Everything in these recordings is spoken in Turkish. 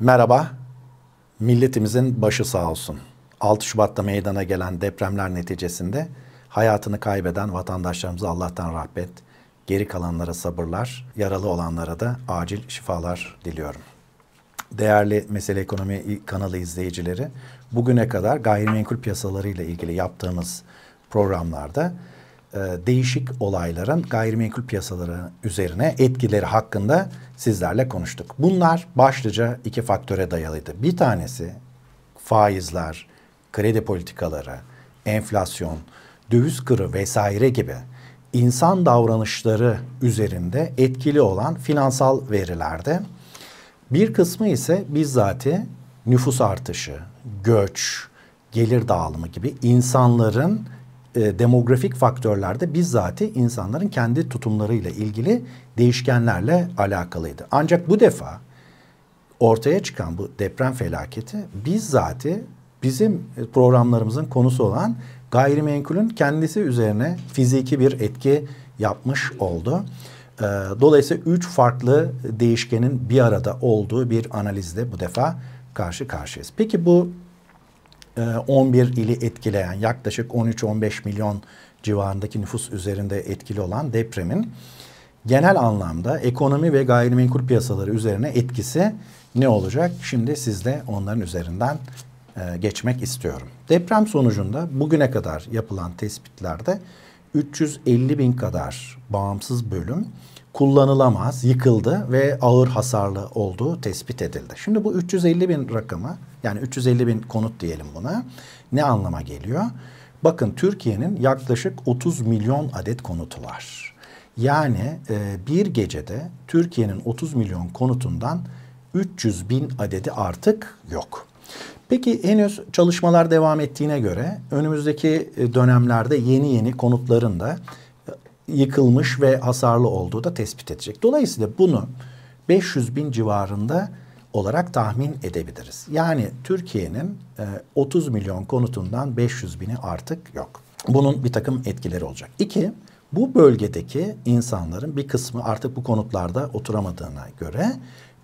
Merhaba, milletimizin başı sağ olsun. 6 Şubat'ta meydana gelen depremler neticesinde hayatını kaybeden vatandaşlarımıza Allah'tan rahmet, geri kalanlara sabırlar, yaralı olanlara da acil şifalar diliyorum. Değerli Mesele Ekonomi kanalı izleyicileri, bugüne kadar gayrimenkul piyasalarıyla ilgili yaptığımız programlarda e, değişik olayların gayrimenkul piyasaları üzerine etkileri hakkında sizlerle konuştuk. Bunlar başlıca iki faktöre dayalıydı. Bir tanesi faizler, kredi politikaları, enflasyon, döviz kırı vesaire gibi insan davranışları üzerinde etkili olan finansal verilerde. Bir kısmı ise bizzati nüfus artışı, göç, gelir dağılımı gibi insanların e, demografik faktörlerde bizzati insanların kendi tutumlarıyla ilgili değişkenlerle alakalıydı. Ancak bu defa ortaya çıkan bu deprem felaketi bizzati bizim programlarımızın konusu olan gayrimenkulün kendisi üzerine fiziki bir etki yapmış oldu. E, dolayısıyla üç farklı değişkenin bir arada olduğu bir analizde bu defa karşı karşıyayız. Peki bu 11 e, ili etkileyen yaklaşık 13-15 milyon civarındaki nüfus üzerinde etkili olan depremin genel anlamda ekonomi ve gayrimenkul piyasaları üzerine etkisi ne olacak? Şimdi sizle onların üzerinden e, geçmek istiyorum. Deprem sonucunda bugüne kadar yapılan tespitlerde 350 bin kadar bağımsız bölüm kullanılamaz, yıkıldı ve ağır hasarlı olduğu tespit edildi. Şimdi bu 350 bin rakamı yani 350 bin konut diyelim buna ne anlama geliyor? Bakın Türkiye'nin yaklaşık 30 milyon adet konutu var. Yani e, bir gecede Türkiye'nin 30 milyon konutundan 300 bin adedi artık yok. Peki henüz çalışmalar devam ettiğine göre önümüzdeki e, dönemlerde yeni yeni konutların da e, yıkılmış ve hasarlı olduğu da tespit edecek. Dolayısıyla bunu 500 bin civarında olarak tahmin edebiliriz. Yani Türkiye'nin 30 e, milyon konutundan 500 bini artık yok. Bunun bir takım etkileri olacak. İki, bu bölgedeki insanların bir kısmı artık bu konutlarda oturamadığına göre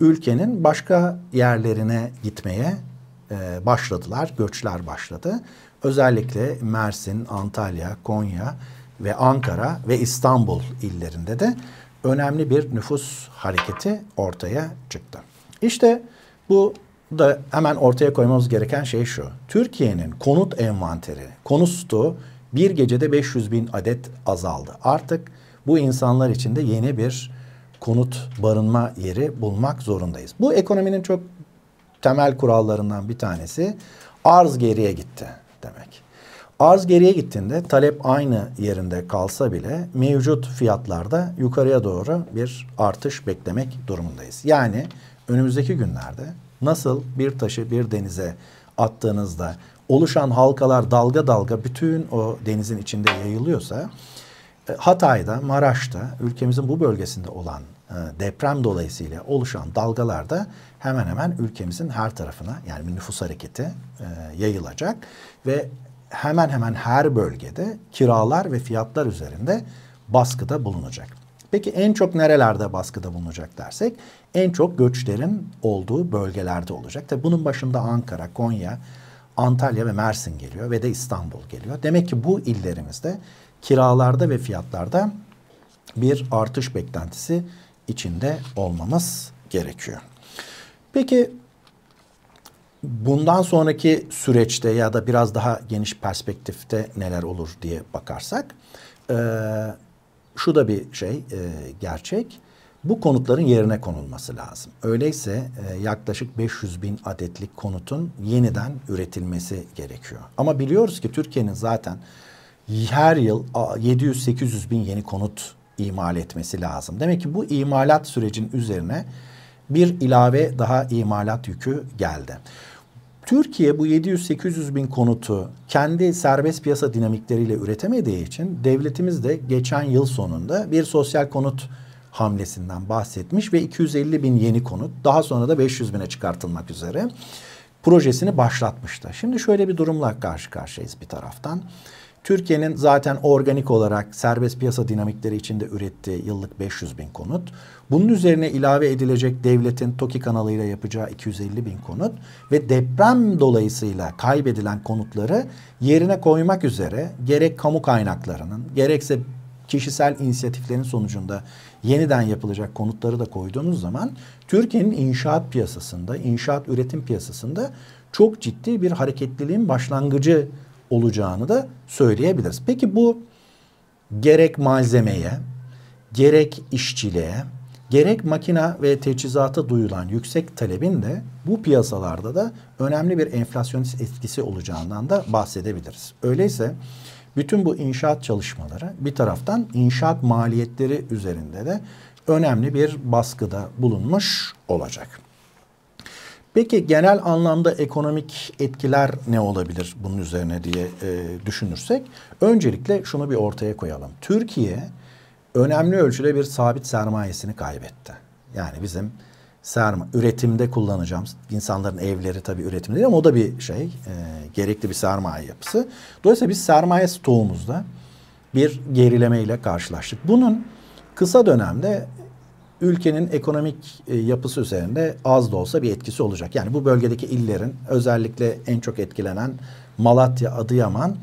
ülkenin başka yerlerine gitmeye e, başladılar, göçler başladı. Özellikle Mersin, Antalya, Konya ve Ankara ve İstanbul illerinde de önemli bir nüfus hareketi ortaya çıktı. İşte bu da hemen ortaya koymamız gereken şey şu. Türkiye'nin konut envanteri, konustu bir gecede 500 bin adet azaldı. Artık bu insanlar için de yeni bir konut barınma yeri bulmak zorundayız. Bu ekonominin çok temel kurallarından bir tanesi arz geriye gitti demek. Arz geriye gittiğinde talep aynı yerinde kalsa bile mevcut fiyatlarda yukarıya doğru bir artış beklemek durumundayız. Yani önümüzdeki günlerde nasıl bir taşı bir denize attığınızda oluşan halkalar dalga dalga bütün o denizin içinde yayılıyorsa e, Hatay'da, Maraş'ta, ülkemizin bu bölgesinde olan e, deprem dolayısıyla oluşan dalgalar da hemen hemen ülkemizin her tarafına yani bir nüfus hareketi e, yayılacak ve hemen hemen her bölgede kiralar ve fiyatlar üzerinde baskıda bulunacak. Peki en çok nerelerde baskıda bulunacak dersek en çok göçlerin olduğu bölgelerde olacak. Tabi bunun başında Ankara, Konya, Antalya ve Mersin geliyor ve de İstanbul geliyor. Demek ki bu illerimizde kiralarda ve fiyatlarda bir artış beklentisi içinde olmamız gerekiyor. Peki bundan sonraki süreçte ya da biraz daha geniş perspektifte neler olur diye bakarsak e, şu da bir şey e, gerçek. Bu konutların yerine konulması lazım. Öyleyse e, yaklaşık 500 bin adetlik konutun yeniden üretilmesi gerekiyor. Ama biliyoruz ki Türkiye'nin zaten her yıl 700-800 bin yeni konut imal etmesi lazım. Demek ki bu imalat sürecin üzerine bir ilave daha imalat yükü geldi. Türkiye bu 700-800 bin konutu kendi serbest piyasa dinamikleriyle üretemediği için devletimiz de geçen yıl sonunda bir sosyal konut hamlesinden bahsetmiş ve 250 bin yeni konut daha sonra da 500 bine çıkartılmak üzere projesini başlatmıştı. Şimdi şöyle bir durumla karşı karşıyayız bir taraftan. Türkiye'nin zaten organik olarak serbest piyasa dinamikleri içinde ürettiği yıllık 500 bin konut. Bunun üzerine ilave edilecek devletin TOKİ kanalıyla yapacağı 250 bin konut ve deprem dolayısıyla kaybedilen konutları yerine koymak üzere gerek kamu kaynaklarının gerekse kişisel inisiyatiflerin sonucunda yeniden yapılacak konutları da koyduğunuz zaman Türkiye'nin inşaat piyasasında, inşaat üretim piyasasında çok ciddi bir hareketliliğin başlangıcı olacağını da söyleyebiliriz. Peki bu gerek malzemeye, gerek işçiliğe, gerek makina ve teçhizata duyulan yüksek talebin de bu piyasalarda da önemli bir enflasyonist etkisi olacağından da bahsedebiliriz. Öyleyse bütün bu inşaat çalışmaları bir taraftan inşaat maliyetleri üzerinde de önemli bir baskıda bulunmuş olacak. Peki genel anlamda ekonomik etkiler ne olabilir bunun üzerine diye e, düşünürsek öncelikle şunu bir ortaya koyalım. Türkiye önemli ölçüde bir sabit sermayesini kaybetti. Yani bizim serma, üretimde kullanacağımız insanların evleri tabii üretim değil ama o da bir şey, e, gerekli bir sermaye yapısı. Dolayısıyla biz sermaye stoğumuzda bir gerileme ile karşılaştık. Bunun kısa dönemde ülkenin ekonomik e, yapısı üzerinde az da olsa bir etkisi olacak. Yani bu bölgedeki illerin özellikle en çok etkilenen Malatya, Adıyaman,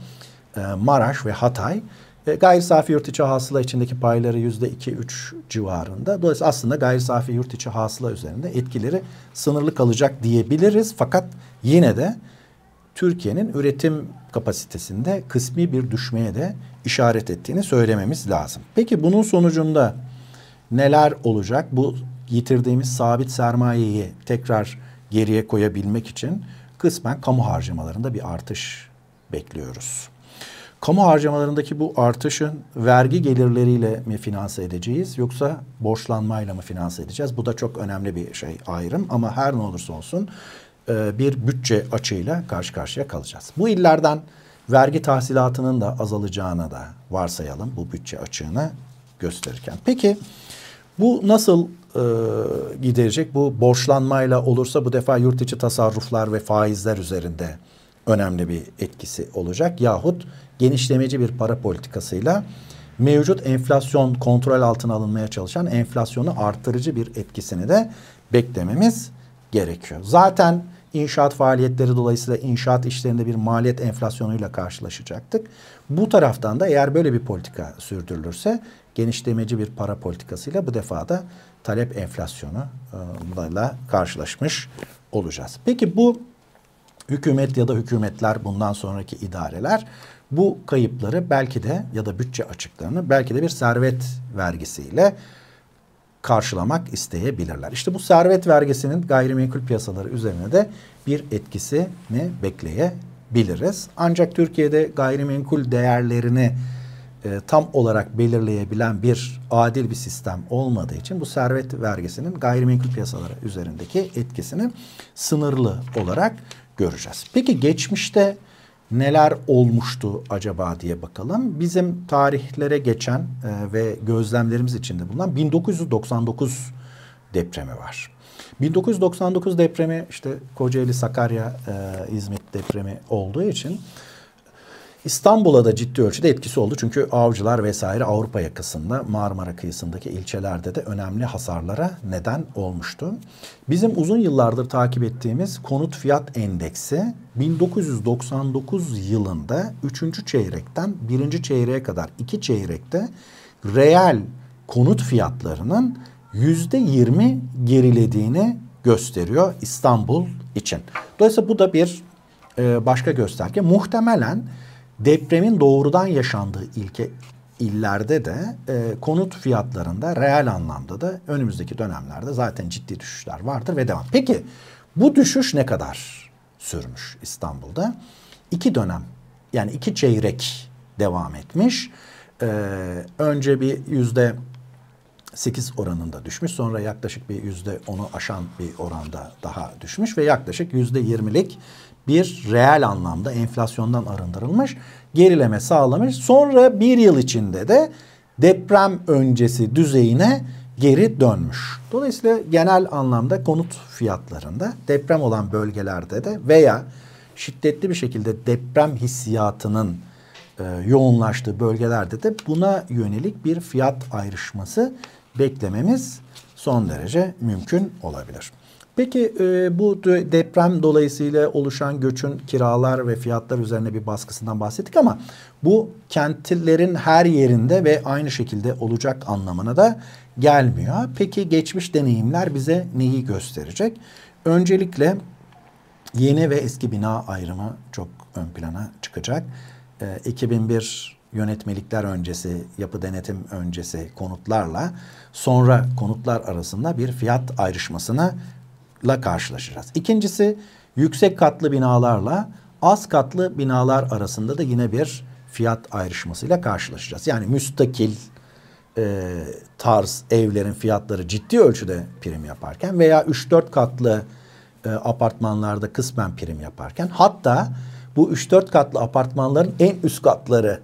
e, Maraş ve Hatay e, gayri safi yurt içi hasıla içindeki payları yüzde iki üç civarında. Dolayısıyla aslında gayri safi yurt içi hasıla üzerinde etkileri sınırlı kalacak diyebiliriz. Fakat yine de Türkiye'nin üretim kapasitesinde kısmi bir düşmeye de işaret ettiğini söylememiz lazım. Peki bunun sonucunda neler olacak? Bu yitirdiğimiz sabit sermayeyi tekrar geriye koyabilmek için kısmen kamu harcamalarında bir artış bekliyoruz. Kamu harcamalarındaki bu artışın vergi gelirleriyle mi finanse edeceğiz yoksa borçlanmayla mı finanse edeceğiz? Bu da çok önemli bir şey ayrım ama her ne olursa olsun e, bir bütçe açığıyla karşı karşıya kalacağız. Bu illerden vergi tahsilatının da azalacağını da varsayalım bu bütçe açığını gösterirken. Peki bu nasıl e, giderecek? Bu borçlanmayla olursa bu defa yurt içi tasarruflar ve faizler üzerinde önemli bir etkisi olacak. Yahut genişlemeci bir para politikasıyla mevcut enflasyon kontrol altına alınmaya çalışan enflasyonu artırıcı bir etkisini de beklememiz gerekiyor. Zaten inşaat faaliyetleri dolayısıyla inşaat işlerinde bir maliyet enflasyonuyla karşılaşacaktık. Bu taraftan da eğer böyle bir politika sürdürülürse genişlemeci bir para politikasıyla bu defa da talep enflasyonu ile karşılaşmış olacağız. Peki bu hükümet ya da hükümetler bundan sonraki idareler bu kayıpları belki de ya da bütçe açıklarını belki de bir servet vergisiyle karşılamak isteyebilirler. İşte bu servet vergisinin gayrimenkul piyasaları üzerine de bir etkisini bekleyebiliriz. Ancak Türkiye'de gayrimenkul değerlerini e, tam olarak belirleyebilen bir adil bir sistem olmadığı için bu servet vergisinin gayrimenkul piyasaları üzerindeki etkisini sınırlı olarak göreceğiz. Peki geçmişte neler olmuştu acaba diye bakalım. Bizim tarihlere geçen e, ve gözlemlerimiz içinde bulunan 1999 depremi var. 1999 depremi işte Kocaeli, Sakarya, e, İzmit depremi olduğu için İstanbul'a da ciddi ölçüde etkisi oldu. Çünkü avcılar vesaire Avrupa yakasında Marmara kıyısındaki ilçelerde de önemli hasarlara neden olmuştu. Bizim uzun yıllardır takip ettiğimiz konut fiyat endeksi 1999 yılında 3. çeyrekten 1. çeyreğe kadar 2 çeyrekte reel konut fiyatlarının %20 gerilediğini gösteriyor İstanbul için. Dolayısıyla bu da bir e, başka gösterge. Muhtemelen depremin doğrudan yaşandığı ilke illerde de e, konut fiyatlarında reel anlamda da önümüzdeki dönemlerde zaten ciddi düşüşler vardır ve devam. Peki bu düşüş ne kadar sürmüş İstanbul'da? İki dönem yani iki çeyrek devam etmiş. Ee, önce bir yüzde 8 oranında düşmüş. Sonra yaklaşık bir yüzde onu aşan bir oranda daha düşmüş ve yaklaşık yüzde 20'lik bir reel anlamda enflasyondan arındırılmış gerileme sağlamış. Sonra bir yıl içinde de deprem öncesi düzeyine geri dönmüş. Dolayısıyla genel anlamda konut fiyatlarında deprem olan bölgelerde de veya şiddetli bir şekilde deprem hissiyatının e, yoğunlaştığı bölgelerde de buna yönelik bir fiyat ayrışması beklememiz son derece mümkün olabilir. Peki e, bu deprem dolayısıyla oluşan göçün kiralar ve fiyatlar üzerine bir baskısından bahsettik ama bu kentlerin her yerinde ve aynı şekilde olacak anlamına da gelmiyor. Peki geçmiş deneyimler bize neyi gösterecek? Öncelikle yeni ve eski bina ayrımı çok ön plana çıkacak. E, 2001 yönetmelikler öncesi, yapı denetim öncesi konutlarla sonra konutlar arasında bir fiyat ayrışmasına la karşılaşacağız. İkincisi yüksek katlı binalarla az katlı binalar arasında da yine bir fiyat ayrışmasıyla karşılaşacağız. Yani müstakil e, tarz evlerin fiyatları ciddi ölçüde prim yaparken veya 3-4 katlı e, apartmanlarda kısmen prim yaparken hatta bu 3-4 katlı apartmanların en üst katları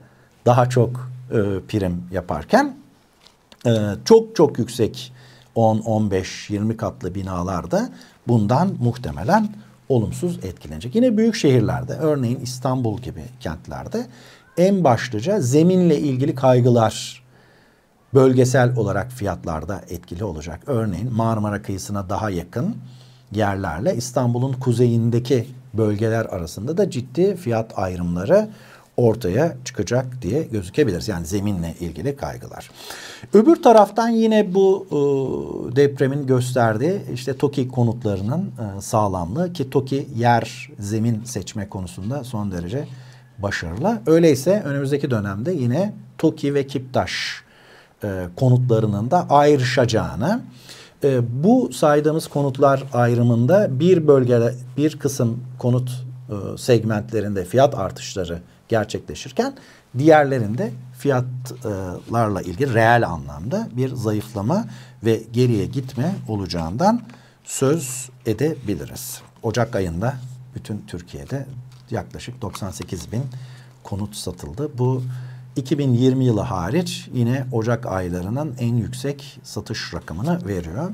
daha çok e, prim yaparken e, çok çok yüksek 10, 15, 20 katlı binalarda bundan muhtemelen olumsuz etkilenecek. Yine büyük şehirlerde örneğin İstanbul gibi kentlerde en başlıca zeminle ilgili kaygılar bölgesel olarak fiyatlarda etkili olacak. Örneğin Marmara kıyısına daha yakın yerlerle İstanbul'un kuzeyindeki bölgeler arasında da ciddi fiyat ayrımları ortaya çıkacak diye gözükebilir. Yani zeminle ilgili kaygılar. Öbür taraftan yine bu e, depremin gösterdiği işte TOKİ konutlarının e, sağlamlığı ki TOKİ yer zemin seçme konusunda son derece başarılı. Öyleyse önümüzdeki dönemde yine TOKİ ve KİPTAŞ e, konutlarının da ayrışacağını e, bu saydığımız konutlar ayrımında bir bölgede bir kısım konut e, segmentlerinde fiyat artışları gerçekleşirken diğerlerinde fiyatlarla ilgili reel anlamda bir zayıflama ve geriye gitme olacağından söz edebiliriz. Ocak ayında bütün Türkiye'de yaklaşık 98 bin konut satıldı. Bu 2020 yılı hariç yine Ocak aylarının en yüksek satış rakamını veriyor.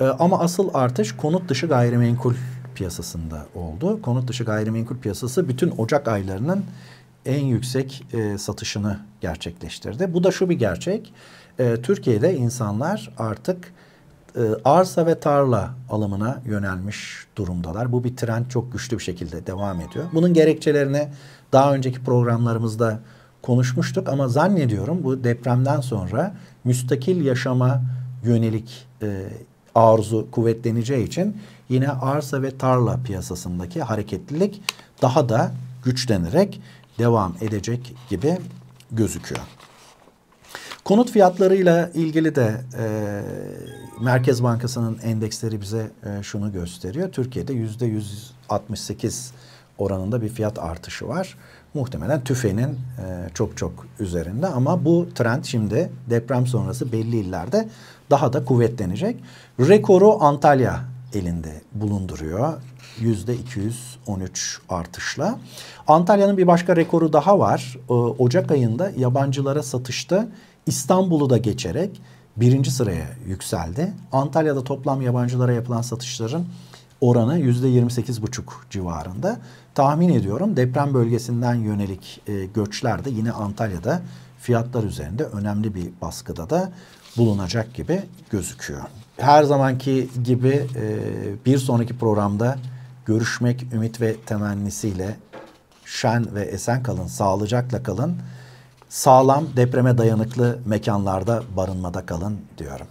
Ee, ama asıl artış konut dışı gayrimenkul piyasasında oldu. Konut dışı gayrimenkul piyasası bütün Ocak aylarının en yüksek e, satışını gerçekleştirdi. Bu da şu bir gerçek. E, Türkiye'de insanlar artık e, arsa ve tarla alımına yönelmiş durumdalar. Bu bir trend çok güçlü bir şekilde devam ediyor. Bunun gerekçelerini daha önceki programlarımızda konuşmuştuk ama zannediyorum bu depremden sonra müstakil yaşama yönelik e, arzu kuvvetleneceği için yine arsa ve tarla piyasasındaki hareketlilik daha da güçlenerek devam edecek gibi gözüküyor. Konut fiyatlarıyla ilgili de e, Merkez Bankası'nın endeksleri bize e, şunu gösteriyor. Türkiye'de yüzde 168 oranında bir fiyat artışı var. Muhtemelen tüfenin e, çok çok üzerinde ama bu trend şimdi deprem sonrası belli illerde daha da kuvvetlenecek. Rekoru Antalya elinde bulunduruyor. Yüzde 213 artışla. Antalya'nın bir başka rekoru daha var. Ee, Ocak ayında yabancılara satışta İstanbul'u da geçerek birinci sıraya yükseldi. Antalya'da toplam yabancılara yapılan satışların oranı yüzde 28,5 civarında. Tahmin ediyorum deprem bölgesinden yönelik e, göçler de yine Antalya'da fiyatlar üzerinde önemli bir baskıda da bulunacak gibi gözüküyor. Her zamanki gibi e, bir sonraki programda görüşmek ümit ve temennisiyle şen ve esen kalın, sağlıcakla kalın. Sağlam, depreme dayanıklı mekanlarda barınmada kalın diyorum.